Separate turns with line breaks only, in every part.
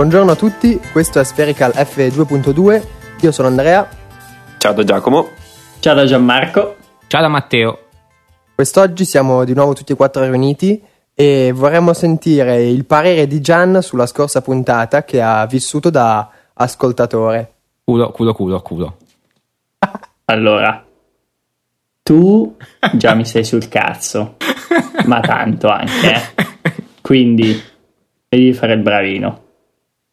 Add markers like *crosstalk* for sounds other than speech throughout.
Buongiorno a tutti, questo è Spherical F2.2, io sono Andrea.
Ciao da Giacomo.
Ciao da Gianmarco.
Ciao da Matteo.
Quest'oggi siamo di nuovo tutti e quattro riuniti e vorremmo sentire il parere di Gian sulla scorsa puntata che ha vissuto da ascoltatore.
Culo, culo, culo, culo. *laughs*
Allora, tu già mi sei sul cazzo, ma tanto anche, eh. *laughs* Quindi devi fare il bravino.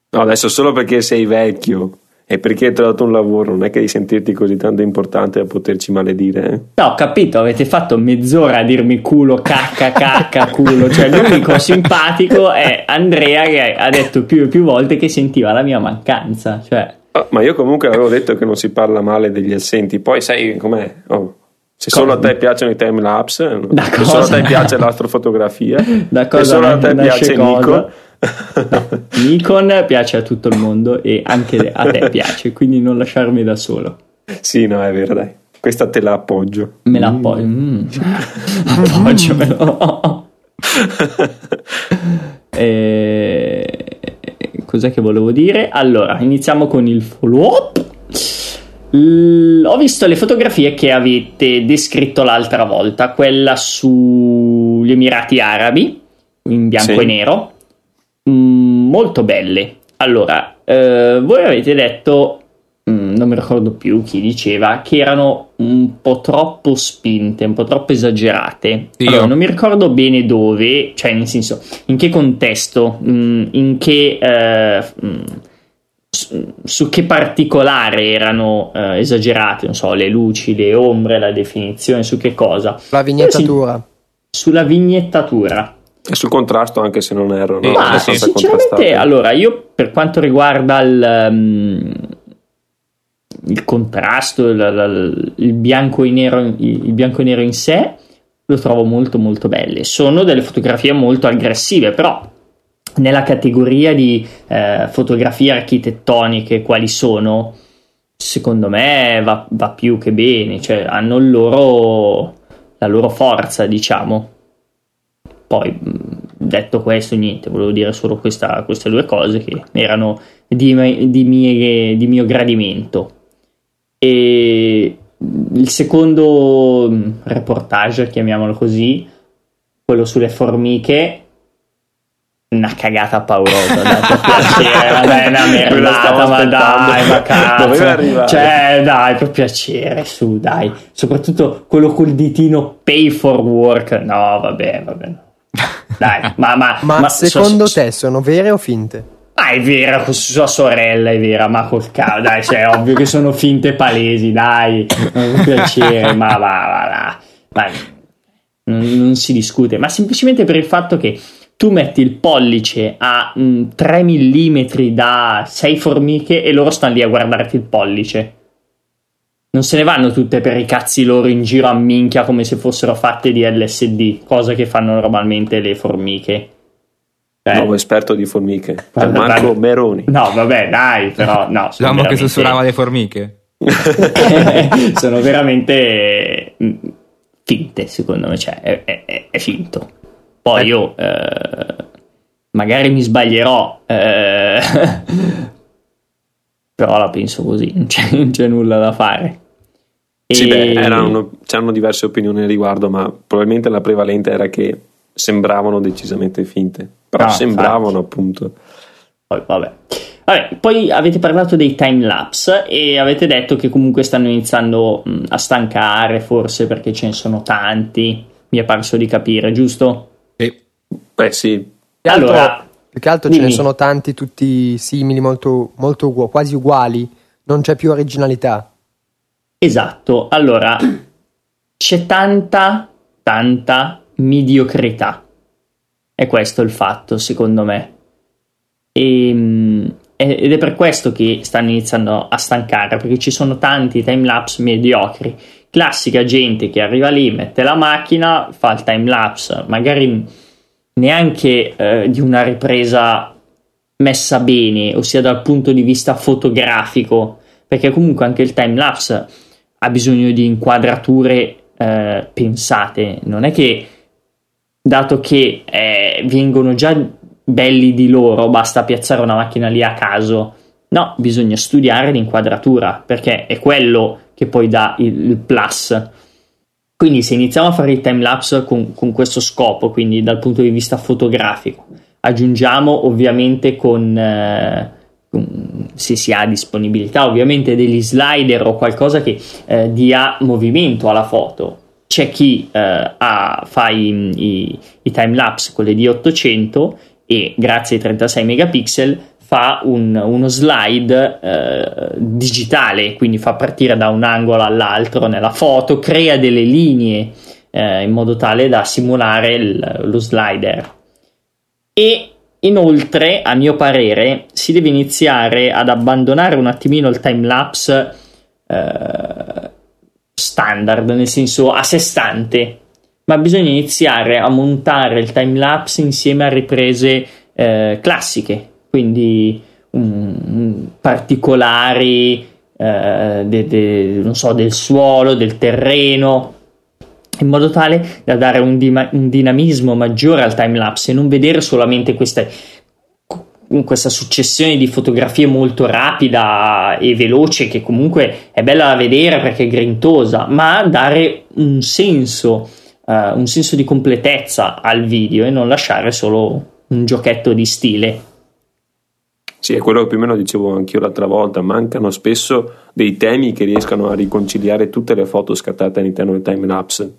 No, adesso solo perché sei vecchio e perché hai trovato un lavoro, non è che devi sentirti così tanto importante da poterci maledire. Eh?
No, ho capito, avete fatto mezz'ora a dirmi culo, cacca, cacca, *laughs* culo. Cioè, l'unico simpatico è Andrea che ha detto più e più volte che sentiva la mia mancanza. Cioè...
Oh, ma io comunque avevo detto che non si parla male degli assenti, poi sai com'è? Oh. Se solo a te piacciono i time lapse, se solo a te piace l'astrofotografia, se solo a te piace
cosa?
Nico.
No, *laughs* Nikon piace a tutto il mondo e anche a te piace, quindi non lasciarmi da solo.
Sì, no, è vero, dai. Questa te la appoggio.
Me la appoggio. Mm. *laughs* Appoggiamelo. *laughs* e... Cos'è che volevo dire? Allora, iniziamo con il follow-up. L- ho visto le fotografie che avete descritto l'altra volta, quella sugli Emirati Arabi in bianco
Sì.
e nero, Mm, molto belle. Allora, eh, voi avete detto, mm, non mi ricordo più chi diceva, che erano un po' troppo spinte, un po' troppo esagerate.
Io.
Allora, non mi ricordo bene dove, cioè nel senso, in che contesto, mm, in che... eh, mm, su- su che particolare erano eh, esagerate, non so, le luci, le ombre, la definizione, su che cosa?
La vignettatura.
Sulla vignettatura.
E sul contrasto, anche se non erro, no?
Ma sinceramente, allora, io per quanto riguarda il, um, il contrasto, il, il- bianco e nero, il, bianco e nero in sé, lo trovo molto molto belle. Sono delle fotografie molto aggressive, però nella categoria di eh, fotografie architettoniche quali sono, secondo me va, va più che bene, cioè hanno il loro, la loro forza, diciamo. Poi, detto questo, niente, volevo dire solo questa- queste due cose che erano di, di mie- di mio gradimento. E il secondo mh, reportage, chiamiamolo così, quello sulle formiche, una cagata paurosa, dai, per piacere, vabbè, una *laughs*
Me lo stavo
merdata, ma dai, ma *laughs* cazzo. Cioè, dai, per piacere, su, dai. Soprattutto quello col ditino pay for work. No, vabbè, vabbè. Dai, ma, ma,
Ma, secondo
so-
te sono vere o finte?
Ma è vera, con sua sorella è vera, ma col cavolo, dai, cioè, ovvio che sono finte palesi, dai, per piacere, ma va, va, va. Ma non, non si discute, ma semplicemente per il fatto che tu metti il pollice a mm, 3 mm da 6 formiche e loro stanno lì a guardarti il pollice. Non se ne vanno tutte per i cazzi loro in giro a minchia come se fossero fatte di LSD, cosa che fanno normalmente le formiche. Cioè,
Nuovo esperto di formiche.
Guarda,
Marco
guarda.
Meroni.
No, vabbè, dai, però no. sono
L'uomo che
veramente-
sussurrava le formiche. *laughs*
sono veramente mm, finte, secondo me, cioè, è, è- è- è finto. Poi io eh, magari mi sbaglierò, eh, *laughs* però la penso così, non c'è, non c'è nulla da fare.
Sì,
E-
beh, erano- c'erano diverse opinioni al riguardo, ma probabilmente la prevalente era che sembravano decisamente finte. Però
No,
sembravano appunto.
Poi, vabbè. Vabbè, poi avete parlato dei time lapse e avete detto che comunque stanno iniziando a stancare, forse perché ce ne sono tanti. Mi è parso di capire, giusto?
Sì.
Beh sì,
Più che altro-
Allora,
più che altro ce ne
dimmi.
sono tanti tutti simili, molto, molto quasi uguali. Non c'è più originalità.
Esatto, allora c'è tanta, tanta mediocrità. È questo il fatto, secondo me. E, ed è per questo che stanno iniziando a stancare, perché ci sono tanti timelapse mediocri. Classica gente che arriva lì, mette la macchina, fa il timelapse, magari neanche eh, di una ripresa messa bene, ossia dal punto di vista fotografico, perché comunque anche il timelapse ha bisogno di inquadrature eh, pensate, non è che dato che eh, vengono già belli di loro, basta piazzare una macchina lì a caso. No, bisogna studiare l'inquadratura perché è quello che poi dà il, plus. Quindi se iniziamo a fare i timelapse con, con questo scopo, quindi dal punto di vista fotografico, aggiungiamo ovviamente con, eh, se si ha disponibilità ovviamente degli slider o qualcosa che eh, dia movimento alla foto c'è chi eh, ha, fa i, i, i timelapse con le D800 e grazie ai 36 megapixel fa un, uno slide eh, digitale, quindi fa partire da un angolo all'altro nella foto, crea delle linee eh, in modo tale da simulare il, lo slider. E inoltre, a mio parere, si deve iniziare ad abbandonare un attimino il timelapse eh, standard, nel senso a sé stante, ma bisogna iniziare a montare il timelapse insieme a riprese eh, classiche, quindi um, particolari eh, de, de, so, del suolo, del terreno, in modo tale da dare un, di- un dinamismo maggiore al timelapse e non vedere solamente queste questa successione di fotografie molto rapida e veloce che comunque è bella da vedere perché è grintosa, ma dare un senso, uh, un senso di completezza al video e non lasciare solo un giochetto di stile.
Sì, è quello che più o meno dicevo anch'io l'altra volta, mancano spesso dei temi che riescano a riconciliare tutte le foto scattate all'interno del time lapse,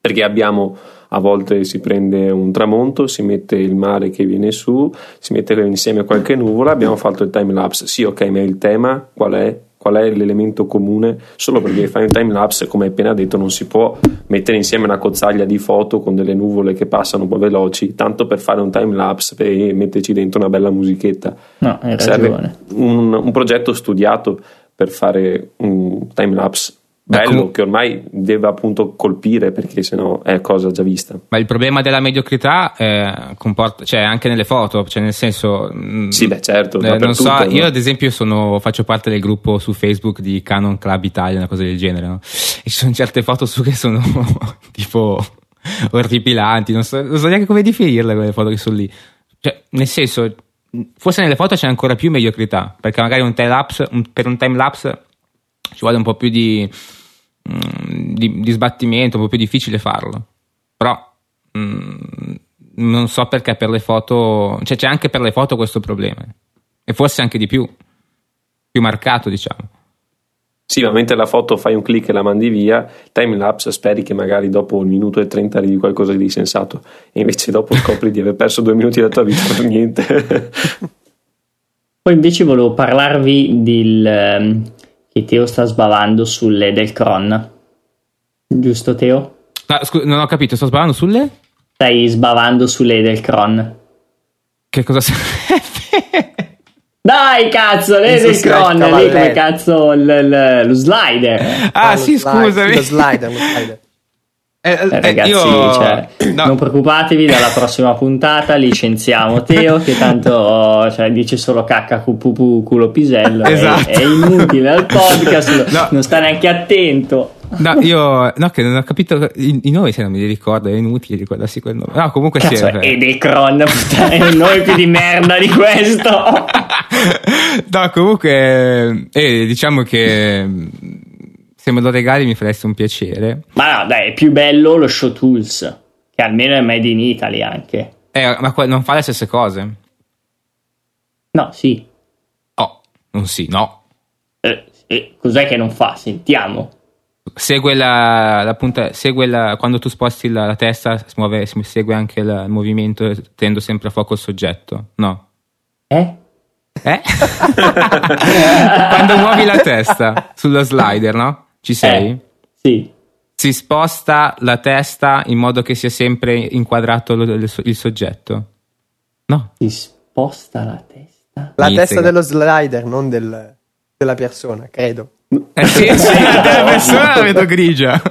perché abbiamo a volte si prende un tramonto, si mette il mare che viene su, si mette insieme qualche nuvola, abbiamo fatto il time lapse. Sì, ok, ma il tema qual è? Qual è l'elemento comune? Solo perché fai un time lapse, come appena detto, non si può mettere insieme una cozzaglia di foto con delle nuvole che passano un po' veloci, tanto per fare un time lapse e metterci dentro una bella musichetta.
No, hai ragione.
Un, un progetto studiato per fare un time lapse bello com- che ormai deve appunto colpire perché sennò è cosa già vista.
Ma il problema della mediocrità eh, comporta, cioè anche nelle foto, cioè nel senso...
Mm, sì, beh certo.
Eh, non so, no? io ad esempio sono, faccio parte del gruppo su Facebook di Canon Club Italia, una cosa del genere, no? E ci sono certe foto su che sono *laughs* tipo orripilanti, non so, non so neanche come definirle quelle foto che sono lì. Cioè, nel senso, forse nelle foto c'è ancora più mediocrità, perché magari un time lapse, un, per un time lapse ci vuole un po' più di Mm, di, di, sbattimento, un po' più difficile farlo. Però mh, mm, non so perché per le foto, cioè c'è anche per le foto questo problema. E forse anche di più, più marcato, diciamo.
Sì, ma mentre la foto fai un clic e la mandi via, time lapse speri che magari dopo un minuto e trenta arrivi qualcosa di sensato e invece dopo scopri di aver perso due minuti della tua vita per niente. *laughs*
Poi invece volevo parlarvi del, ehm, che Teo sta sbavando sulle del Cron. Giusto Teo?
Ah, scu- non ho capito, sto sbavando sulle?
Stai sbavando sulle del Cron.
Che cosa serve?
Dai cazzo, le del Cron, lì come cazzo l- l- lo slider.
Ah, ah sì, slide, scusami.
Lo slider, lo slider.
Eh, eh, eh, ragazzi, io... cioè, no. non preoccupatevi, dalla prossima puntata licenziamo Teo che tanto cioè, dice solo cacca pupu culo pisello esatto. è, è, inutile al podcast, *laughs* no. non sta neanche attento.
No, io no, che non ho capito i, i nomi se non me li ricordo, è inutile ricordarsi quel nome. No, comunque
Cazzo,
sì.
È Edecron, è il nome più di merda di questo. *laughs*
no, comunque eh, diciamo che se me lo regali mi faresti un piacere.
Ma no, dai, è più bello lo Show Tools, che almeno è made in Italy anche.
Eh, ma non fa le stesse cose?
No, sì.
Oh, non sì, no.
Eh, eh, cos'è che non fa? Sentiamo.
Segue la, la punta, segue la, quando tu sposti la, la testa, si muove, si segue anche il movimento tenendo sempre a fuoco il soggetto, no?
Eh?
Eh? *laughs* quando muovi la testa sullo slider, no? Ci sei?
Eh, sì.
Si sposta la testa in modo che sia sempre inquadrato lo, lo, il soggetto? No.
Si sposta la testa?
La Inizia. testa dello slider, non del, della persona, credo.
Eh sì, sì *laughs* della persona la vedo grigia.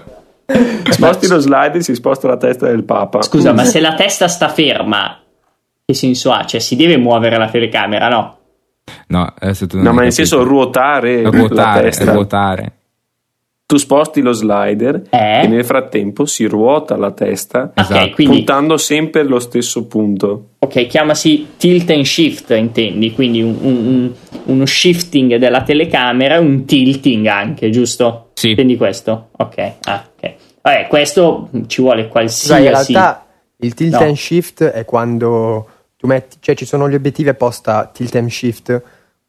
Sposti lo slider, si sposta la testa del Papa.
Scusa, ma se la testa sta ferma, che senso ha? Cioè, si deve muovere la telecamera, no?
No,
no ma nel senso ruotare,
ruotare, ruotare.
Tu sposti lo slider
Eh?
e nel frattempo si ruota la testa
Esatto.
Ok, quindi
puntando sempre allo stesso punto.
ok, chiamasi tilt and shift, intendi? Quindi un- un- un- uno shifting della telecamera e un tilting anche, giusto?
Sì.
Intendi questo? Ok, ah, ok. Vabbè, questo ci vuole qualsiasi.
in realtà il tilt
No.
and shift è quando tu metti, cioè ci sono gli obiettivi apposta tilt and shift.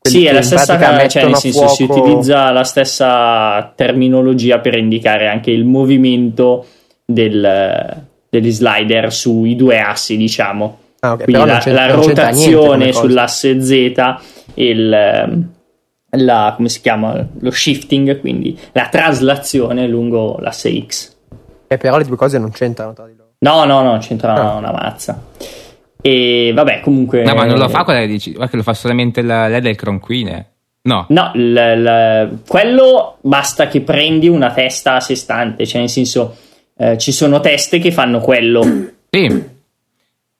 Sì, è la stessa cosa, cioè nel senso si
fuoco-
utilizza la stessa terminologia per indicare anche il movimento del- degli slider sui due assi, diciamo.
Ah, ok,
Quindi la, la rotazione sull'asse Z e il, la, come si chiama? Lo shifting, quindi la traslazione lungo l'asse X.
Eh, però le due cose non c'entrano tra di loro.
No, no, no, c'entra
Ah.
una mazza. E vabbè, comunque.
No, ma non lo fa quella che dici, guarda che lo fa solamente la, lei del eh. No.
No, l- l- quello basta che prendi una testa a sé stante, cioè nel senso eh, ci sono teste che fanno quello. *clears throat*
Sì.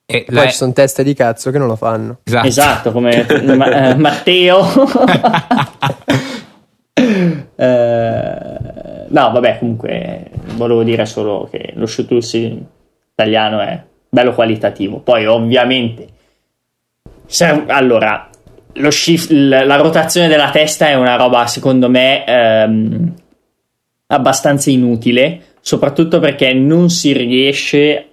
E
Poi
la-
ci sono teste di cazzo che non lo fanno.
esatto.
Esatto, come Ma- eh, *laughs* Matteo. *laughs* Eh, no, vabbè, comunque volevo dire solo che lo showtools italiano è bello qualitativo. Poi, ovviamente, se- allora, lo shift, la rotazione della testa è una roba, secondo me, ehm, abbastanza inutile, soprattutto perché non si riesce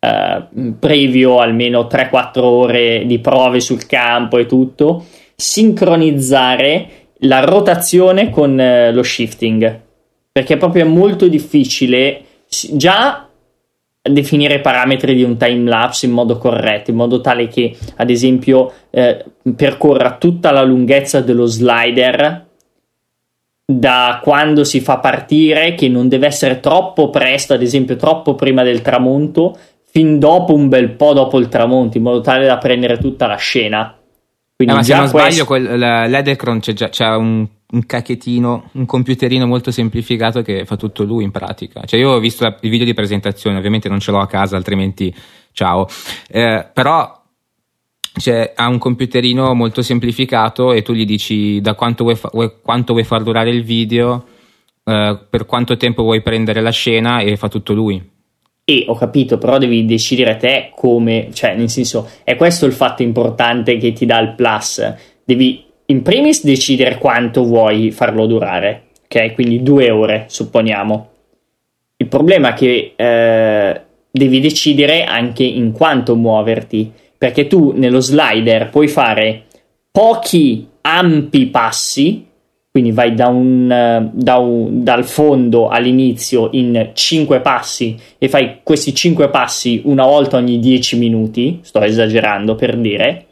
eh, previo almeno 3-4 ore di prove sul campo e tutto, sincronizzare la rotazione con eh, lo shifting. Perché proprio è molto difficile già definire i parametri di un time lapse in modo corretto, in modo tale che, ad esempio, eh, percorra tutta la lunghezza dello slider da quando si fa partire, che non deve essere troppo presto, ad esempio troppo prima del tramonto, fin dopo un bel po' dopo il tramonto, in modo tale da prendere tutta la scena.
Eh,
Quindi
ma se non sbaglio,
questo-
quel, la- l'Edelcron c'è, già, c'ha un, un cacchettino, un computerino molto semplificato che fa tutto lui in pratica. Cioè, io ho visto il video di presentazione, ovviamente non ce l'ho a casa, altrimenti ciao. Eh, però cioè, ha un computerino molto semplificato e tu gli dici da quanto vuoi, fa- quanto vuoi far durare il video, eh, per quanto tempo vuoi prendere la scena e fa tutto lui.
E ho capito, però devi decidere te come, cioè, nel senso, è questo il fatto importante che ti dà il plus. Devi in primis decidere quanto vuoi farlo durare, ok? Quindi due ore, supponiamo. Il problema è che eh, devi decidere anche in quanto muoverti, perché tu nello slider puoi fare pochi ampi passi, quindi vai da un, eh, da un- dal fondo all'inizio in 5 passi e fai questi 5 passi una volta ogni 10 minuti, sto esagerando per dire,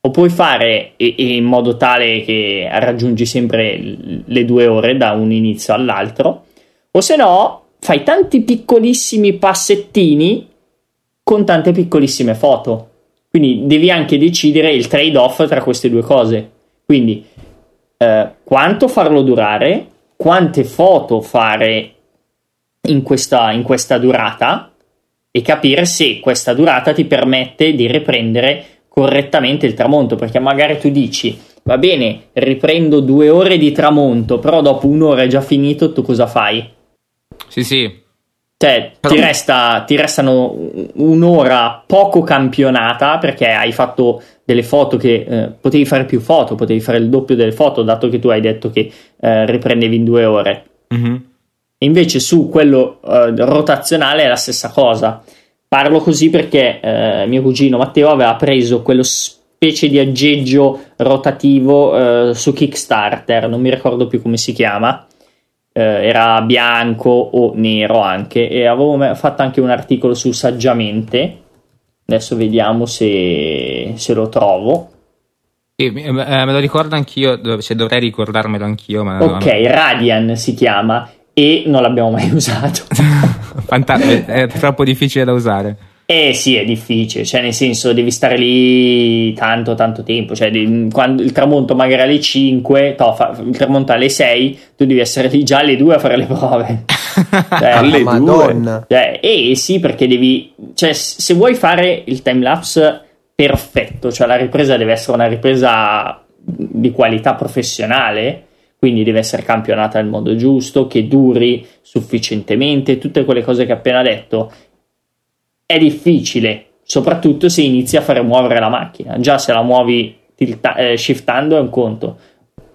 o puoi fare in modo tale che raggiungi sempre le due ore da un inizio all'altro, o se no fai tanti piccolissimi passettini con tante piccolissime foto. Quindi devi anche decidere il trade-off tra queste due cose. Quindi eh, quanto farlo durare, quante foto fare in questa, in questa durata e capire se questa durata ti permette di riprendere correttamente il tramonto, perché magari tu dici va bene, riprendo due ore di tramonto, però dopo un'ora è già finito, tu cosa fai?
Sì, sì.
Cioè,
Però-
ti, resta, ti restano un'ora poco campionata perché hai fatto delle foto che eh, potevi fare più foto, potevi fare il doppio delle foto, dato che tu hai detto che eh, riprendevi in due ore.
Mhm.
E invece su quello eh, rotazionale è la stessa cosa. Parlo così perché eh, mio cugino Matteo aveva preso quello specie di aggeggio rotativo eh, su Kickstarter, non mi ricordo più come si chiama. Eh, era bianco o nero anche e avevo fatto anche un articolo su Saggiamente. Adesso vediamo se, se lo trovo.
Sì, eh, me lo ricordo anch'io, cioè, dovrei ricordarmelo anch'io, ma
Ok, Radian si chiama e non l'abbiamo mai *laughs* usato. *laughs*
Fanta- è, è troppo difficile da usare.
Eh sì, è difficile, cioè nel senso devi stare lì tanto tanto tempo, cioè quando il tramonto magari alle 5, toh, fa- il tramonto alle 6, tu devi essere lì già alle 2 a fare le prove. *laughs* Cioè,
Alle
Ma
due.
Madonna.
cioè, eh sì, perché devi, cioè se vuoi fare il timelapse perfetto, cioè la ripresa deve essere una ripresa di qualità professionale, quindi deve essere campionata nel modo giusto, che duri sufficientemente, tutte quelle cose che ho appena detto. È difficile, soprattutto se inizi a fare muovere la macchina. Già se la muovi tilta- eh, shiftando è un conto,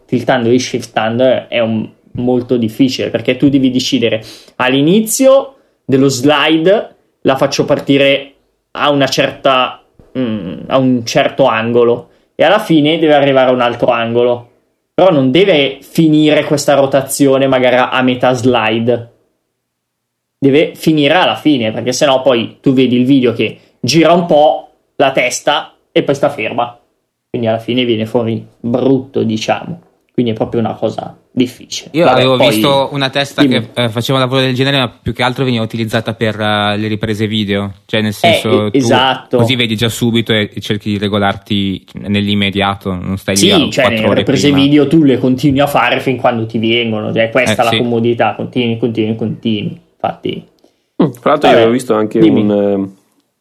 tiltando e shiftando è un, molto difficile perché tu devi decidere all'inizio dello slide la faccio partire a una certa mm, a un certo angolo e alla fine deve arrivare a un altro angolo però non deve finire questa rotazione magari a metà slide. Deve finire alla fine perché sennò poi tu vedi il video che gira un po' la testa e poi sta ferma. Quindi alla fine viene fuori brutto diciamo quindi è proprio una cosa difficile.
Io Vabbè, avevo poi... visto una testa dimmi. che eh, faceva un lavoro del genere, ma più che altro veniva utilizzata per uh, le riprese video. Cioè, nel senso,
eh, esatto.
così vedi già subito e, e, cerchi di regolarti nell'immediato. Non stai
sì,
lì.
Sì, cioè, le riprese prima. video tu le continui a fare fin quando ti vengono. Cioè, questa è eh, la sì. comodità. Continui, continui, continui. Infatti,
mm, tra l'altro, io avevo visto anche dimmi. un.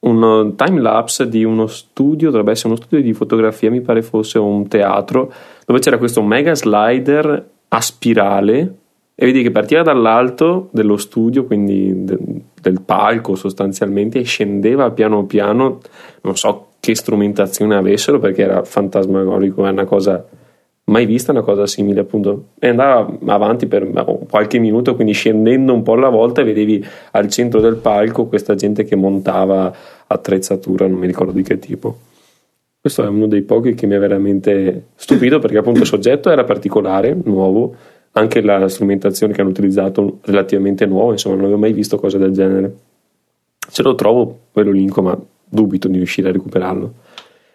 Un time lapse di uno studio, dovrebbe essere uno studio di fotografia, mi pare fosse un teatro, dove c'era questo mega slider a spirale e vedi che partiva dall'alto dello studio, quindi de, del palco sostanzialmente, e scendeva piano piano, non so che strumentazione avessero perché era fantasmagorico, è una cosa mai vista una cosa simile appunto e andava avanti per qualche minuto quindi scendendo un po' alla volta vedevi al centro del palco questa gente che montava attrezzatura non mi ricordo di che tipo questo è uno dei pochi che mi ha veramente stupito perché appunto il soggetto era particolare, nuovo, anche la strumentazione che hanno utilizzato relativamente nuova, insomma non avevo mai visto cose del genere. Se lo trovo lo linko ma dubito di riuscire a recuperarlo.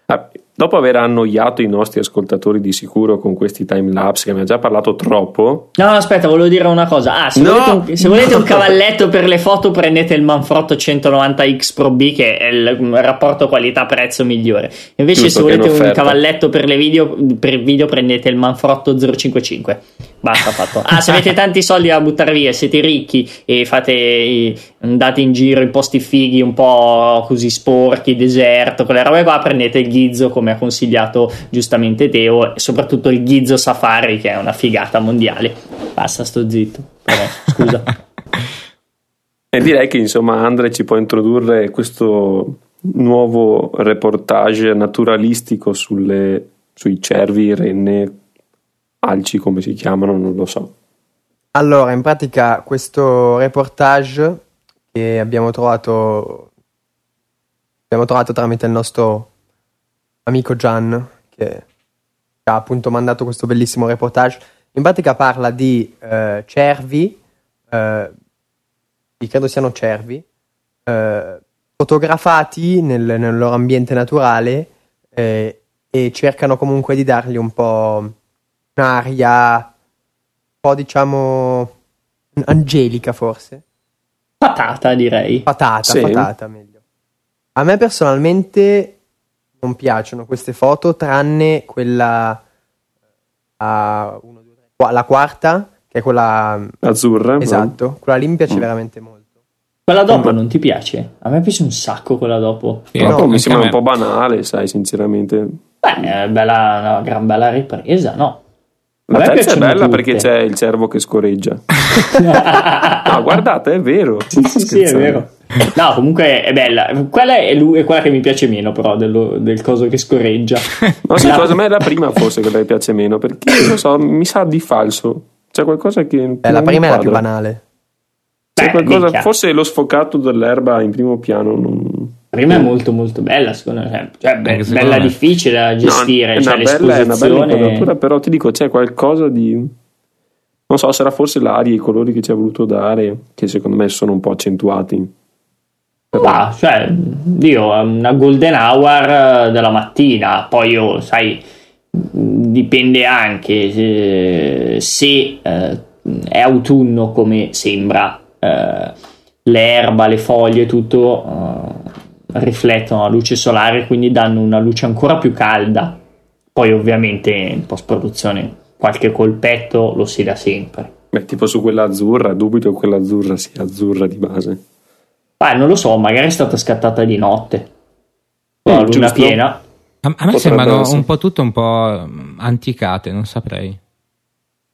Ah, Dopo aver annoiato i nostri ascoltatori di sicuro con questi time lapse che mi ha già parlato troppo.
No, aspetta, volevo dire una cosa. Ah, se, no, volete, un, se volete un cavalletto per le foto, prendete il Manfrotto 190X Pro B, che è il rapporto qualità-prezzo migliore. Invece, Giusto, se volete un cavalletto per le video, per video, prendete il Manfrotto 055. Basta fatto. Ah, se avete tanti soldi da buttare via, siete ricchi e fate andate in giro in posti fighi un po' così sporchi, deserto, quelle robe qua, prendete il Ghizzo come ha consigliato giustamente Teo e soprattutto il Ghizzo Safari che è una figata mondiale. Basta, sto zitto. Però, scusa. *laughs*
e direi che insomma Andre ci può introdurre questo nuovo reportage naturalistico sulle, sui cervi, renne, alci come si chiamano, non lo so.
Allora, in pratica questo reportage che abbiamo trovato, abbiamo trovato tramite il nostro amico Gian, che ha appunto mandato questo bellissimo reportage, in pratica parla di eh, cervi, eh, credo siano cervi, eh, fotografati nel, nel, loro ambiente naturale eh, e cercano comunque di dargli un po' un'aria un po' diciamo angelica forse.
Patata direi.
Patata, sì. patata meglio. A me personalmente non piacciono queste foto tranne quella uh, uno, due, tre, la quarta che è quella
azzurra.
Esatto, no? quella lì mi piace mm. veramente molto.
Quella dopo non ti piace? A me piace un sacco quella dopo.
Sì, no, mi sembra un po' banale, sai, sinceramente.
Beh, è bella, una gran bella ripresa, no?
La terza è bella tutte. perché c'è il cervo che scorreggia. *laughs* no, guardate, è vero.
Sì, sì, sì, è vero. No, comunque è bella. Quella è, lui, è quella che mi piace meno, però, dello, del coso che scorreggia.
No, sì, la... secondo me è la prima forse che mi piace meno, perché non so, mi sa di falso. C'è qualcosa che.
Eh, la prima è la più banale.
C'è Beh, qualcosa, forse lo sfocato dell'erba in primo piano. Non...
Prima è molto molto bella, secondo me. Cioè, be- bella me. difficile da gestire. No, è, cioè, una bella, è una bella inquadratura,
però ti dico, c'è qualcosa di. Non so, sarà forse l'aria, i colori che ci ha voluto dare, che secondo me sono un po' accentuati.
Ma, cioè, io una golden hour della mattina, poi io, sai, dipende anche se, se eh, è autunno come sembra, eh, l'erba, le foglie, tutto eh, riflettono la luce solare, quindi danno una luce ancora più calda. Poi ovviamente in post produzione qualche colpetto lo si dà sempre.
Beh, tipo su quella azzurra, dubito che quella azzurra sia azzurra di base.
Beh, non lo so, magari è stata scattata di notte. Con la luna piena.
A, a me sembrano essere. un po' tutte un po' anticate, non saprei.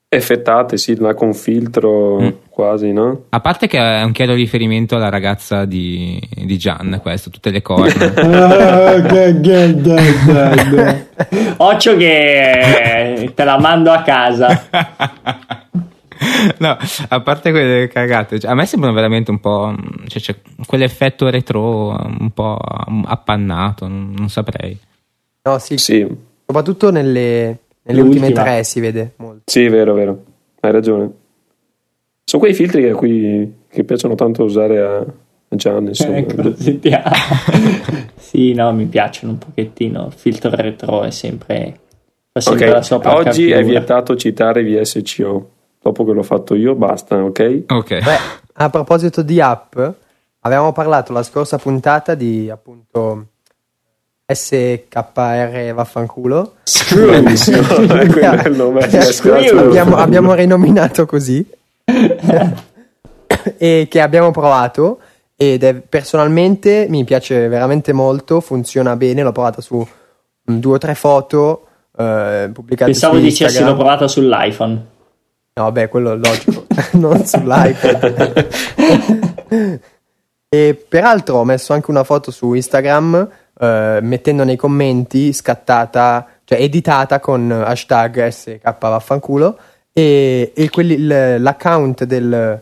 Effettate, sì, là con filtro
Mm.
quasi, no?
A parte che è un chiaro riferimento alla ragazza di, di Gian, questo, tutte le corna. *laughs* *laughs*
Occhio che te la mando a casa. *laughs* *laughs*
no, a parte quelle cagate, cioè, a me sembrano veramente un po'. Cioè, c'è quell'effetto retro un po' appannato, non, non saprei.
No, sì,
Sì,
soprattutto nelle, nelle ultime tre si vede molto.
sì, vero, vero. Hai ragione. Sono quei filtri a cui che piacciono tanto usare a, Gian, insomma.
Ecco, *laughs* sì, no, mi piacciono un pochettino. Il filtro retro è sempre. Fa sempre la sua
oggi è vietato citare VSCO. Dopo che l'ho fatto io, basta, ok?
Ok.
Beh, a proposito di app, avevamo parlato la scorsa puntata di appunto SKR vaffanculo.
Bellissimo, *laughs* *laughs* Eh, quello è il nome.
Screw.
abbiamo, abbiamo rinominato così e che abbiamo provato ed è personalmente mi piace veramente molto funziona bene l'ho provata su mm, due o tre foto eh, pubblicate
Pensavo
su
dicessi l'ho
Instagram
provata sull'iPhone.
No beh quello è logico *laughs* *laughs* non sull'iPad e peraltro ho messo anche una foto su Instagram eh, mettendo nei commenti scattata cioè editata con hashtag SK vaffanculo e, e quelli- l'account del-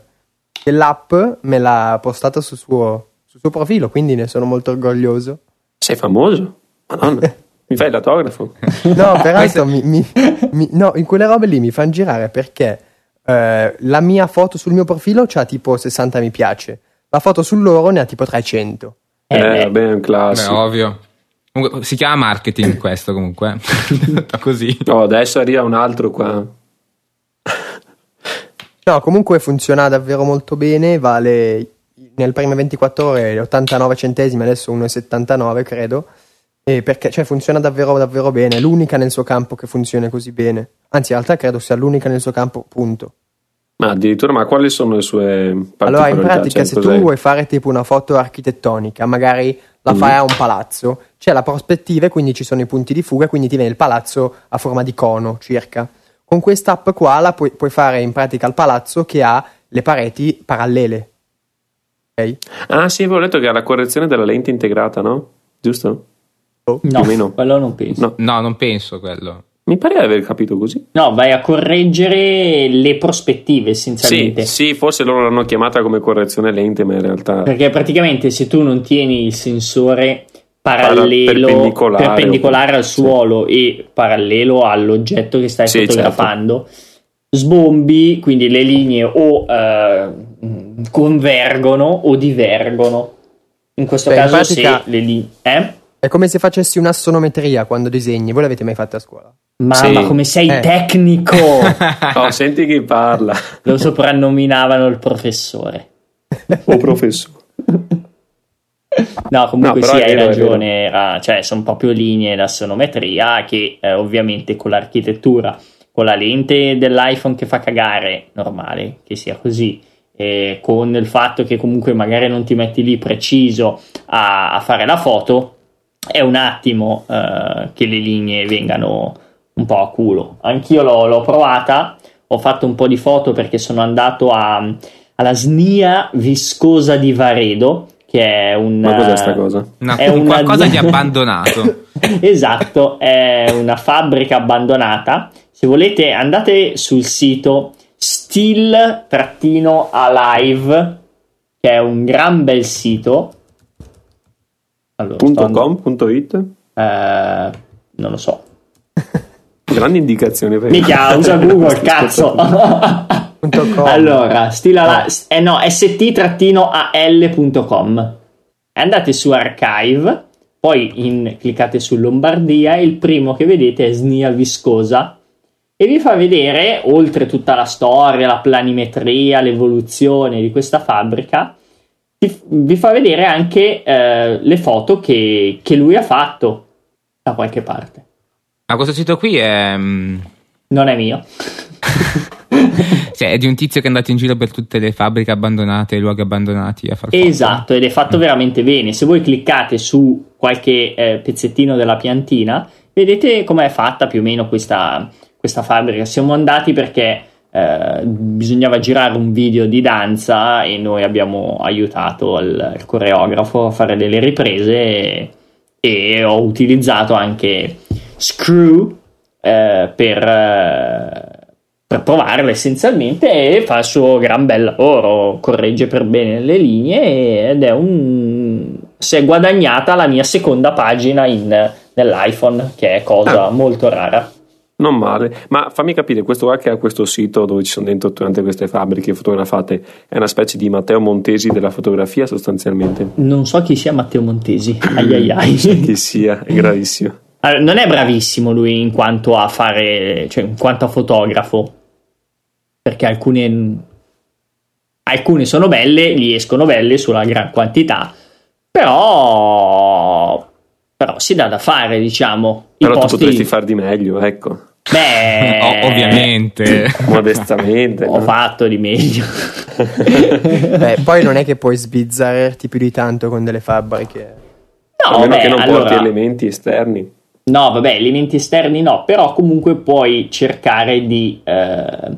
dell'app me l'ha postato sul suo, sul suo profilo, quindi ne sono molto orgoglioso.
Sei famoso? Madonna, *laughs* mi fai l'autografo? *laughs*
No, peraltro mi, mi- mi- no, in quelle robe lì mi fanno girare perché eh, la mia foto sul mio profilo c'ha tipo 60 mi piace, la foto sul loro ne ha tipo 300.
Eh,
Eh,
beh,
vabbè, è un
Beh,
classico.
ovvio. Comunque, si chiama marketing *coughs* questo comunque. Detto *laughs* Così.
No, adesso arriva un altro qua.
No, comunque funziona davvero molto bene, vale nelle prime 24 ore 89 centesimi, adesso 1,79 credo, e perché cioè, funziona davvero davvero bene, è l'unica nel suo campo che funziona così bene, anzi in realtà credo sia l'unica nel suo campo, punto.
Ma addirittura, ma quali sono le sue particolarità?
Allora in pratica
Cioè,
se
cos'è?
tu vuoi fare tipo una foto architettonica, magari la fai a un palazzo, c'è la prospettiva e quindi ci sono i punti di fuga, quindi ti viene il palazzo a forma di cono circa. Con quest'app qua la puoi, puoi fare in pratica il palazzo che ha le pareti parallele. Ok?
Ah, sì, avevo letto che ha la correzione della lente integrata, no? Giusto?
No,
più o meno.
quello non penso.
No,
No, non penso quello.
mi pare di aver capito così.
No, vai a correggere le prospettive
Sì,
essenzialmente.
sì, forse loro l'hanno chiamata come correzione lente, ma in realtà...
Perché praticamente se tu non tieni il sensore parallelo,
perpendicolare,
perpendicolare al
sì.
suolo e parallelo all'oggetto che stai
Sì, certo.
fotografando, sbombi, quindi le linee o eh, convergono o divergono. In questo
Beh, in
caso
pratica-
se le linee... Eh?
È come se facessi un'assonometria quando disegni. Voi l'avete mai fatto a scuola?
Ma,
Sì.
come sei
Eh.
tecnico! *laughs*
Oh, senti chi parla.
Lo soprannominavano il professore.
O professore.
No, comunque
No,
sì, hai
vero,
ragione, era- cioè sono proprio linee da sonometria che eh, ovviamente con l'architettura, con la lente dell'iPhone che fa cagare, normale che sia così, e con il fatto che comunque magari non ti metti lì preciso a, a fare la foto, è un attimo eh, che le linee vengano un po' a culo. Anch'io l'ho, l'ho provata, ho fatto un po' di foto perché sono andato a- alla SNIA Viscosa di Varedo, che è un...
Ma cos'è sta cosa?
Una-
È una-
qualcosa di *laughs* abbandonato.
esatto, è una fabbrica abbandonata. Se volete andate sul sito still-alive, che è un gran bel sito. Allora, sto
Punto
andando-
.com, punto .it?
eh, non lo so. *laughs*
Grandi indicazioni. per-
Mica, usa *laughs* Google, cazzo. Allora, stile ala- eh no, st-al.com. Andate su Archive, poi in- cliccate su Lombardia e il primo che vedete è Snia Viscosa e vi fa vedere, oltre tutta la storia, la planimetria, l'evoluzione di questa fabbrica, vi, fa vedere anche eh, le foto che, che lui ha fatto da qualche parte.
Ma questo sito qui è. mm,
Non è mio. *laughs*
cioè, è di un tizio che è andato in giro per tutte le fabbriche abbandonate, i luoghi abbandonati a far foto.
Esatto, ed è fatto veramente bene. Se voi cliccate su qualche eh, pezzettino della piantina, vedete com'è fatta più o meno questa, questa fabbrica. Siamo andati perché eh, bisognava girare un video di danza e noi abbiamo aiutato il, il coreografo a fare delle riprese e, e ho utilizzato anche Screw eh, per, eh, per provarla essenzialmente e fa il suo gran bel lavoro, corregge per bene le linee ed è un... si è guadagnata la mia seconda pagina in, nell'iPhone che è cosa
Ah.
molto rara.
Non male, ma fammi capire, questo qua che ha questo sito dove ci sono dentro tutte queste fabbriche fotografate è una specie di Matteo Montesi della fotografia sostanzialmente.
Non so chi sia Matteo Montesi, *clears throat* ai ai ai.
Che sia, è gravissimo. *clears throat*
Allora, non è bravissimo lui in quanto a fare, cioè in quanto a fotografo, perché alcune, alcune sono belle, gli escono belle sulla gran quantità, però, però si dà da fare, diciamo.
Però tu
posti-
potresti far di meglio, ecco,
Beh,
O- ovviamente.
modestamente.
ho
no?
fatto di meglio. *laughs*
Beh, poi non è che puoi sbizzarrarti più di tanto con delle fabbriche.
A
No,
meno
beh,
che non porti
allora,
elementi esterni.
no, vabbè, elementi esterni no, però comunque puoi cercare di eh,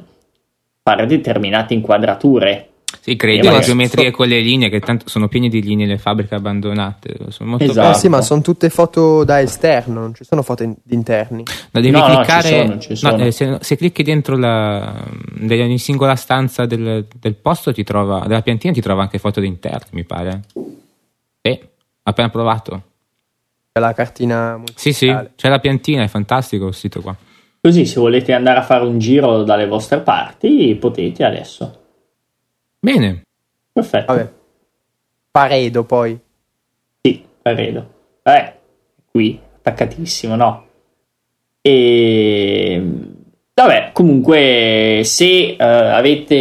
fare determinate inquadrature.
Sì, crei
Eh,
delle
ma-
geometrie con le linee che tanto sono piene di linee le fabbriche abbandonate. Sono molto
Esatto.
Eh sì, ma sono tutte foto da esterno, non ci sono foto in- di interni.
No, devi
No, no,
cliccare.
ci sono, ci
no,
sono.
eh, se, se clicchi dentro la, degli- ogni singola stanza del, del posto, ti trova, della piantina, ti trova anche foto di interni, mi pare. Sì, appena provato.
C'è la cartina
Sì, sì, c'è la piantina, è fantastico il sito qua.
Così, se volete andare a fare un giro dalle vostre parti, potete adesso.
Bene,
Perfetto.
Vabbè. Paredo poi.
Sì, credo. Eh, qui, attaccatissimo, no? E... Vabbè, comunque, se eh, avete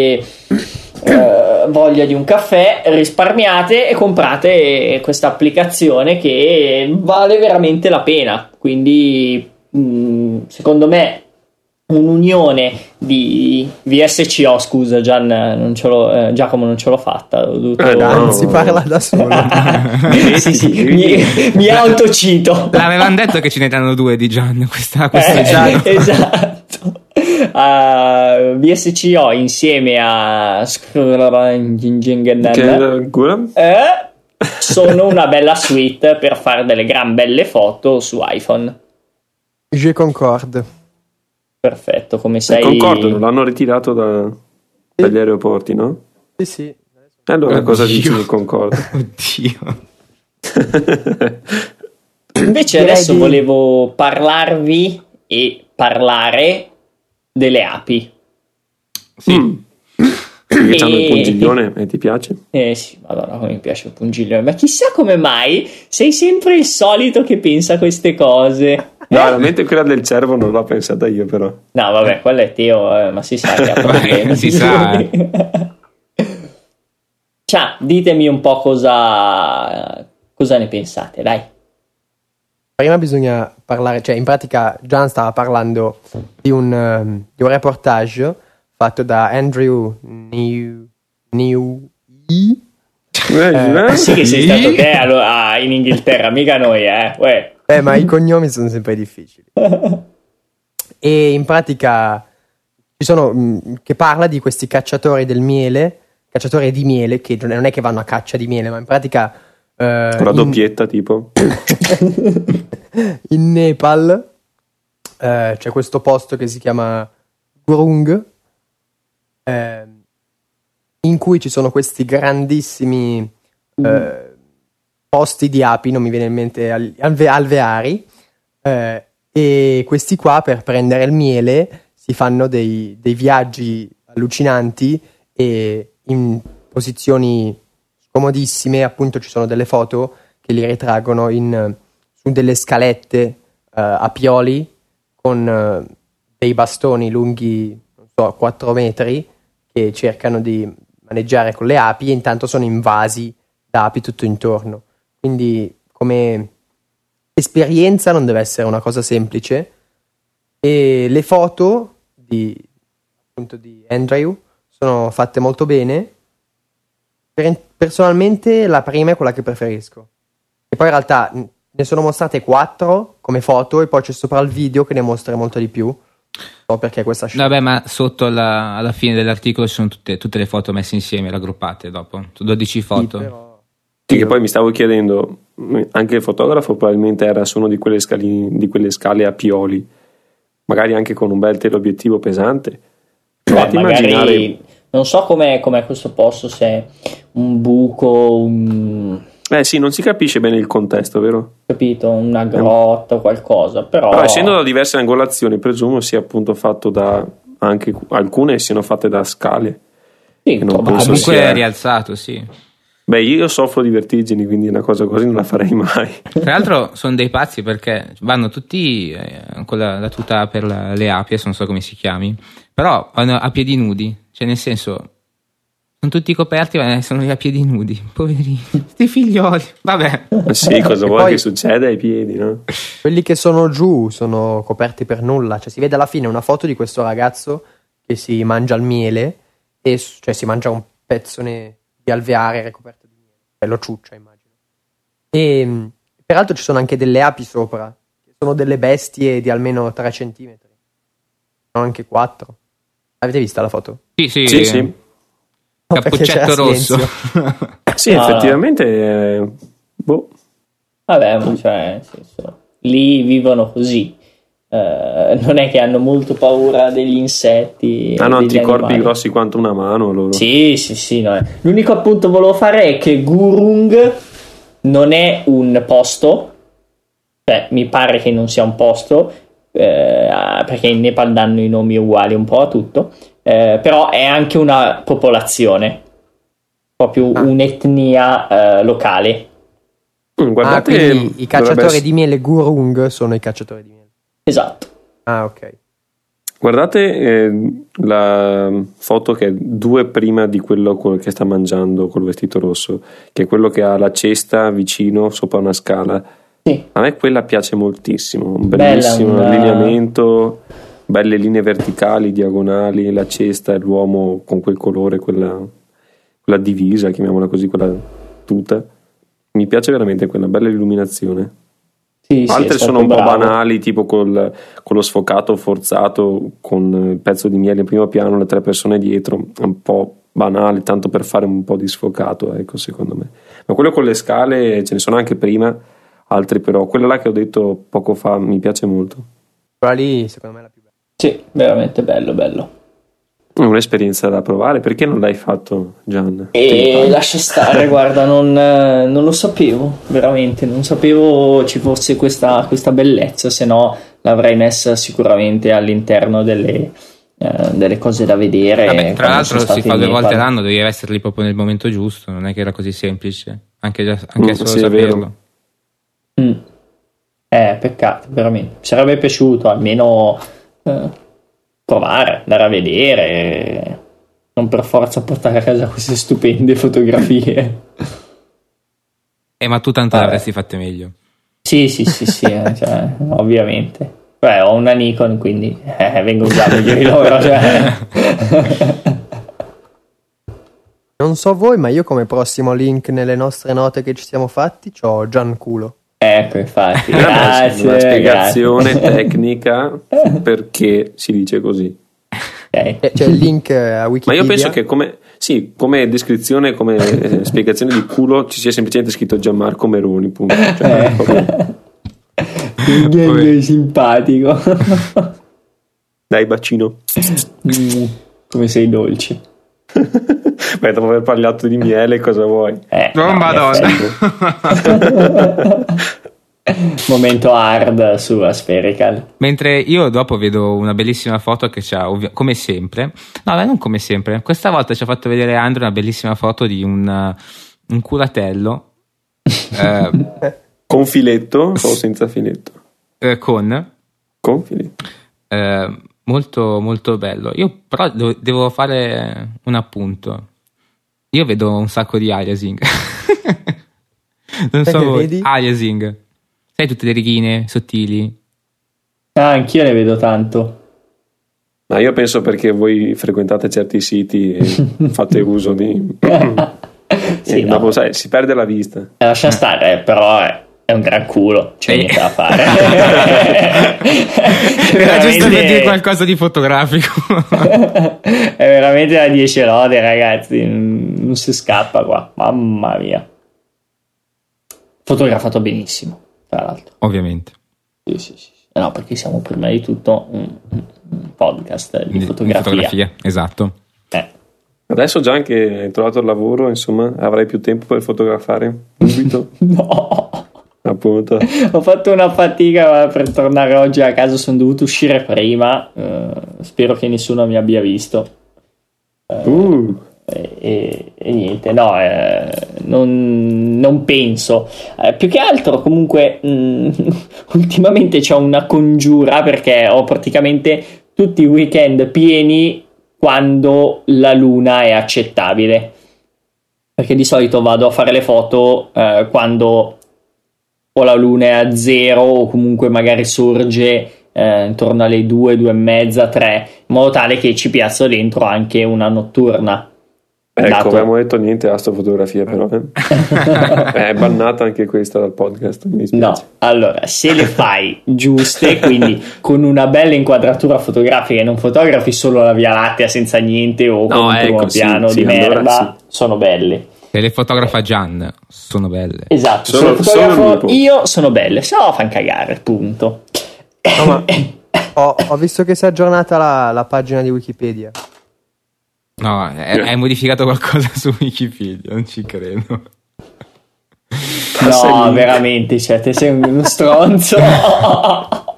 eh, *coughs* voglia di un caffè, risparmiate e comprate questa applicazione che vale veramente la pena. Quindi, mh, secondo me, un'unione di VSCO, scusa Gian, non ce l'ho, eh, Giacomo non ce l'ho fatta. Ho dovuto...
Eh, no.
Anzi, parla da solo. *laughs*
sì, sì, mi, mi autocito.
l'avevano detto che ce ne erano due di Gian questa, questo
Eh,
giro. *laughs*
esatto. Uh, VSCO insieme a eh, sono una bella suite per fare delle gran belle foto su iPhone.
Je concorde.
Perfetto, come sei.
Concordo, non l'hanno ritirato da- dagli aeroporti, no?
Sì, sì.
E allora cosa
Oddio.
dici di Concordo? *laughs*
Oddio. *coughs*
Invece
Direi
adesso
di-
volevo parlarvi e parlare delle api.
Sì.
Mm. Perché hanno il pungiglione e ti piace?
Eh sì, madonna, come mi piace il pungiglione. Ma chissà come mai sei sempre il solito che pensa a queste cose.
No, veramente quella del cervo non l'ho pensata io, però.
No, vabbè, quello è Teo, eh, ma si sa che ha *laughs* problemi.
si sa, eh. *laughs*
Ciao, ditemi un po' cosa, cosa ne pensate, dai.
Prima bisogna parlare, cioè in pratica Gian stava parlando di un, ehm, di un reportage fatto da Andrew New, New
Eh, eh?
Sì che sei stato te allora, ah, in Inghilterra, mica noi, eh. Uè.
Eh, ma i cognomi sono sempre difficili. *laughs* E in pratica ci sono mh, che parla di questi cacciatori del miele, cacciatori di miele che non è che vanno a caccia di miele, ma in pratica eh,
la
in-
doppietta, tipo. *laughs*
in Nepal eh, c'è questo posto che si chiama Gurung eh, in cui ci sono questi grandissimi eh, posti di api, non mi viene in mente, al- alve- alveari eh, e questi qua per prendere il miele si fanno dei, dei viaggi allucinanti e in posizioni scomodissime, appunto ci sono delle foto che li ritraggono in, su delle scalette eh, a pioli con eh, dei bastoni lunghi, non so, 4 metri che cercano di maneggiare con le api e intanto sono invasi da api tutto intorno. Quindi come esperienza non deve essere una cosa semplice e le foto di, appunto di Andrew sono fatte molto bene. Per- personalmente la prima è quella che preferisco. E poi in realtà ne sono mostrate quattro come foto e poi c'è sopra il video che ne mostra molto di più. So perché questa scelta.
Vabbè, ma sotto la, alla fine dell'articolo ci sono tutte, tutte, le foto messe insieme, raggruppate dopo. 12 foto. Sì, però...
sì, che poi mi stavo chiedendo, anche il fotografo probabilmente era su una di quelle, scali, di quelle scale a pioli, magari anche con un bel teleobiettivo pesante.
Provate magari... immaginare non so com'è, com'è questo posto, se è un buco, un...
Eh sì, non si capisce bene il contesto, vero?
Capito, una grotta o qualcosa, però...
però... essendo da diverse angolazioni, presumo sia appunto fatto da... anche alcune siano fatte da scale.
Sì,
comunque sia... è rialzato, sì.
Beh, io soffro di vertigini, quindi una cosa così non la farei mai.
Tra l'altro sono dei pazzi perché vanno tutti eh, con la, la tuta per la, le api, non so come si chiami, però vanno a piedi nudi. Cioè, nel senso, sono tutti coperti, ma sono a piedi nudi. *laughs* Poverini, sti figlioli. Vabbè.
sì, cosa vuoi poi, che succeda ai piedi, no?
Quelli che sono giù sono coperti per nulla. Cioè, si vede alla fine una foto di questo ragazzo che si mangia il miele, e, cioè si mangia un pezzone di alveare ricoperto di miele. Bello ciuccia, immagino. E peraltro ci sono anche delle api sopra, che sono delle bestie di almeno 3 cm. Sono anche 4. Avete vista la foto?
Sì, sì. sì, sì. Cappuccetto rosso. *laughs*
sì, ah. effettivamente. Eh, boh.
Vabbè, ma cioè, senso, lì vivono così. Uh, non è che hanno molto paura degli insetti.
Hanno anticorpi animali. grossi quanto una mano loro.
Sì, sì, sì. No. L'unico appunto volevo fare è che Gurung non è un posto. Cioè, mi pare che non sia un posto eh, perché in Nepal danno i nomi uguali un po' a tutto, eh, però è anche una popolazione, proprio ah. un'etnia eh, locale.
Mm, guardate, ah, i cacciatori dovrebbe... di miele Gurung sono i cacciatori di miele.
Esatto.
Ah, ok.
Guardate eh, la foto che è due prima di quello che sta mangiando col vestito rosso, che è quello che ha la cesta vicino sopra una scala
sì.
A me quella piace moltissimo, un bellissimo Bella, una... allineamento, belle linee verticali, diagonali, la cesta e l'uomo con quel colore, quella, quella divisa, chiamiamola così, quella tuta. Mi piace veramente quella bella illuminazione.
Sì,
Altre
sì,
sono un
bravo.
po' banali, tipo col, con lo sfocato forzato, con il pezzo di miele in primo piano, le tre persone dietro, un po' banale, tanto per fare un po' di sfocato, ecco, secondo me. Ma quello con le scale ce ne sono anche prima altri però. Quella là che ho detto poco fa mi piace molto.
Quella lì secondo me è la più bella.
Sì, veramente bello, bello.
È un'esperienza da provare, perché non l'hai fatto Gian?
E lascia stare, guarda, non, non, lo sapevo, veramente, non sapevo ci fosse questa, questa bellezza, se no l'avrei messa sicuramente all'interno delle, eh, delle cose da vedere.
Vabbè, tra l'altro si fa due volte l'anno, devi essere lì proprio nel momento giusto, non è che era così semplice, anche, già, anche mm, solo sì, saperlo.
Mm. Eh, peccato, veramente. Mi sarebbe piaciuto almeno eh, provare, andare a vedere, non per forza portare a casa queste stupende fotografie.
Eh, ma tu tanto le avresti fatte meglio.
Sì, sì, sì, sì, eh, cioè, *laughs* ovviamente. Beh, ho una Nikon, quindi eh, vengo già meglio di loro. Cioè.
Non so voi, ma io come prossimo link nelle nostre note che ci siamo fatti ho Gianculo.
Ecco, infatti, grazie.
Una spiegazione grazie. *laughs* tecnica perché si dice così.
Okay. Eh, c'è il link a Wikipedia.
Ma io penso che come, sì, come descrizione, come eh, spiegazione di culo ci sia semplicemente scritto Gianmarco Meroni. Punto. *laughs* Cioè,
eh. simpatico.
Dai, bacino.
Mm, come sei dolce. *laughs*
Beh, dopo aver parlato di miele, cosa vuoi?
Eh,
non no, madonna. *laughs*
Momento hard sulla Spherical.
Mentre io dopo vedo una bellissima foto che c'ha, ovvi- come sempre, no, beh, non come sempre, questa volta ci ha fatto vedere Andrea una bellissima foto di un, un culatello. *laughs*
eh, con filetto o senza filetto?
Eh, con.
Con filetto.
Eh, molto molto bello. Io però devo fare un appunto. Io vedo un sacco di aliasing. *laughs* non so voi. Aliasing. Sai tutte le righine sottili?
Ah, anch'io ne vedo tanto.
Ma io penso perché voi frequentate certi siti e *laughs* fate uso di... *laughs* sì, no. dopo sai, si perde la vista.
Eh, lascia stare, però è, è un gran culo, c'è niente da fare. *laughs*
Era giusto per dire qualcosa di fotografico. *laughs*
è veramente da 10 lode, ragazzi. Non si scappa qua. Mamma mia. Fotografato benissimo, tra l'altro.
Ovviamente.
Sì, sì, sì. No, perché siamo prima di tutto un, un podcast di
Di-
fotografia.
esatto.
Eh.
Adesso già che hai trovato il lavoro, insomma, avrai più tempo per fotografare subito. *laughs*
No,
appunto. *laughs*
ho fatto una fatica per tornare oggi a casa. Sono dovuto uscire prima. eh, spero che nessuno mi abbia visto.
Uh,
E, e- e niente, no, eh, non, non penso. Eh, più che altro, comunque, mh, *laughs* ultimamente c'ho una congiura perché ho praticamente tutti i weekend pieni quando la luna è accettabile. Perché di solito vado a fare le foto eh, quando o la luna è a zero o comunque magari sorge eh, intorno alle 2, 2 e mezza, 3, in modo tale che ci piazzo dentro anche una notturna.
ecco,
Dato-
abbiamo detto niente astrofotografia, però. eh. *laughs* è bannata anche questa dal podcast.
No, allora, se le fai giuste, quindi con una bella inquadratura fotografica e non fotografi solo la Via Lattea senza niente o con
No,
un primo
ecco, sì,
piano
sì,
di
allora
merda, sono belle.
E le fotografa Gian sono belle.
Esatto,
Solo-
se le fotografo io sono belle, se no fan cagare, punto.
No, ma *laughs* ho, ho visto che si è aggiornata la, la pagina di Wikipedia.
No, è- hai modificato qualcosa su Wikipedia, non ci credo.
No, veramente, cioè, te sei uno stronzo. *laughs*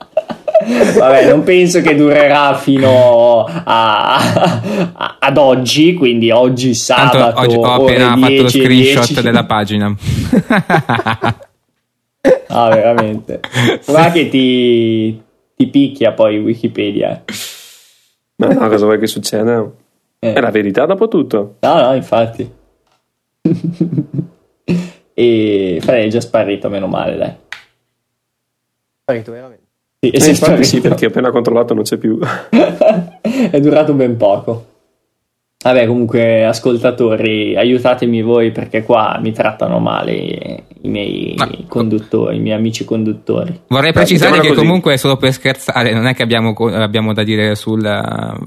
Vabbè, non penso che durerà fino a, a- ad oggi, quindi oggi
Tanto
sabato.
oggi ho
ore
appena fatto lo
10,
screenshot
10.
della pagina.
Ah, veramente. Guarda che ti, ti picchia poi Wikipedia.
Ma no, cosa vuoi che succeda?
Eh.
È la verità dopo tutto.
No, no, infatti. e Fred è già sparito, meno male, dai.
Sparito veramente.
Sì, è
Eh, infatti sì, perché appena controllato non c'è più. *laughs*
è durato ben poco. Vabbè, comunque, ascoltatori, aiutatemi voi perché qua mi trattano male i miei
Ma-
conduttori, i miei amici conduttori.
Vorrei precisare che
così.
comunque è solo per scherzare, non è che abbiamo, abbiamo da dire sul,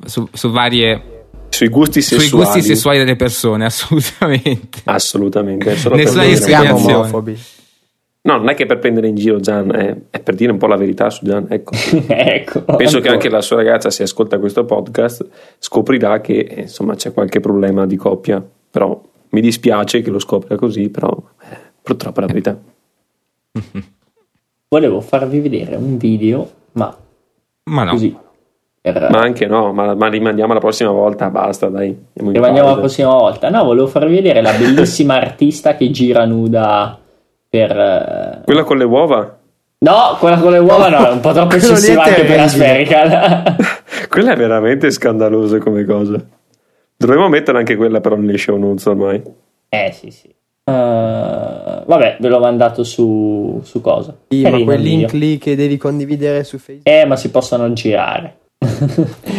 su, su varie,
Sui gusti
sui
sessuali.
gusti sessuali delle persone, *laughs* assolutamente.
Assolutamente. È solo No, non è che per prendere in giro Gian, è, è per dire un po' la verità su Gian. Ecco. *laughs*
ecco.
Penso che
ancora.
anche la sua ragazza, se ascolta questo podcast, scoprirà che eh, insomma c'è qualche problema di coppia. Però mi dispiace che lo scopra così, però eh, purtroppo è la verità. *laughs*
Volevo farvi vedere un video, ma
Ma no,
così. Per...
Ma anche no, ma, ma rimandiamo la prossima volta, basta, dai. Andiamo in
Rimaniamo la
pausa.
prossima volta. No, volevo farvi vedere la bellissima *laughs* artista che gira nuda per... eh,
Quella con le uova?
No, quella con le uova no, è un po' troppo *laughs* eccessiva anche per la. Spherical. *laughs*
Quella è veramente scandalosa come cosa. Dovremmo mettere anche quella però nelle show notes ormai.
eh sì sì. Eh, vabbè, ve l'ho mandato su, su cosa?
Sì, ma
Carino
quel
il
link
video.
lì che devi condividere su Facebook.
Eh, ma si possono girare. *laughs*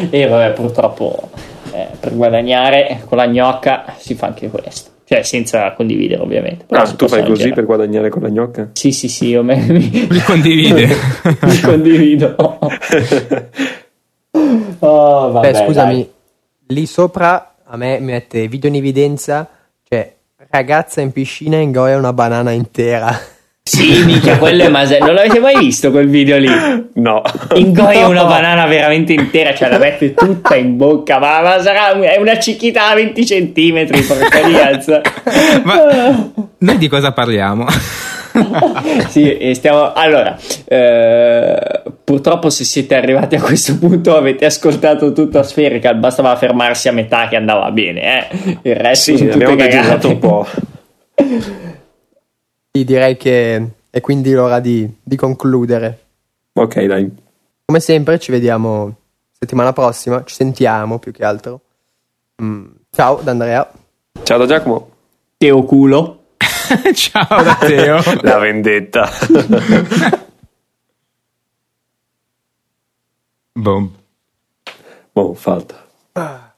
e vabbè, purtroppo eh, per guadagnare con la gnocca si fa anche questo. Cioè, senza condividere, ovviamente. Però
Ah, tu fai così
girare.
per guadagnare con la gnocca?
Sì, sì, sì, io me, *laughs* mi,
li condivide. *laughs*
mi condivido. *laughs* Oh, vabbè,
Beh, scusami,
dai.
lì sopra a me mi mette video in evidenza, cioè ragazza in piscina ingoia una banana intera.
Sì, mica, quello è *laughs* Masè. Non l'avete mai visto quel video lì?
No.
Ingoia
No.
una banana veramente intera, cioè la mette tutta in bocca, ma, ma sarà è una cicchita a 20 centimetri, porca rialza. *laughs*
Ma noi di cosa parliamo? *laughs*
sì, stiamo. Allora, eh, purtroppo, se siete arrivati a questo punto, avete ascoltato tutto a Spherical. Bastava fermarsi a metà che andava bene, eh. Il resto
Sì, abbiamo degenerato un po'.
Sì, direi che è quindi l'ora di, di concludere.
Ok, dai.
Come sempre ci vediamo settimana prossima, ci sentiamo più che altro. Mm, ciao da Andrea.
Ciao da Giacomo.
Teo culo. *laughs*
Ciao da Teo. *laughs*
La vendetta. *laughs*
Boom.
Boh, fatta.
Ah.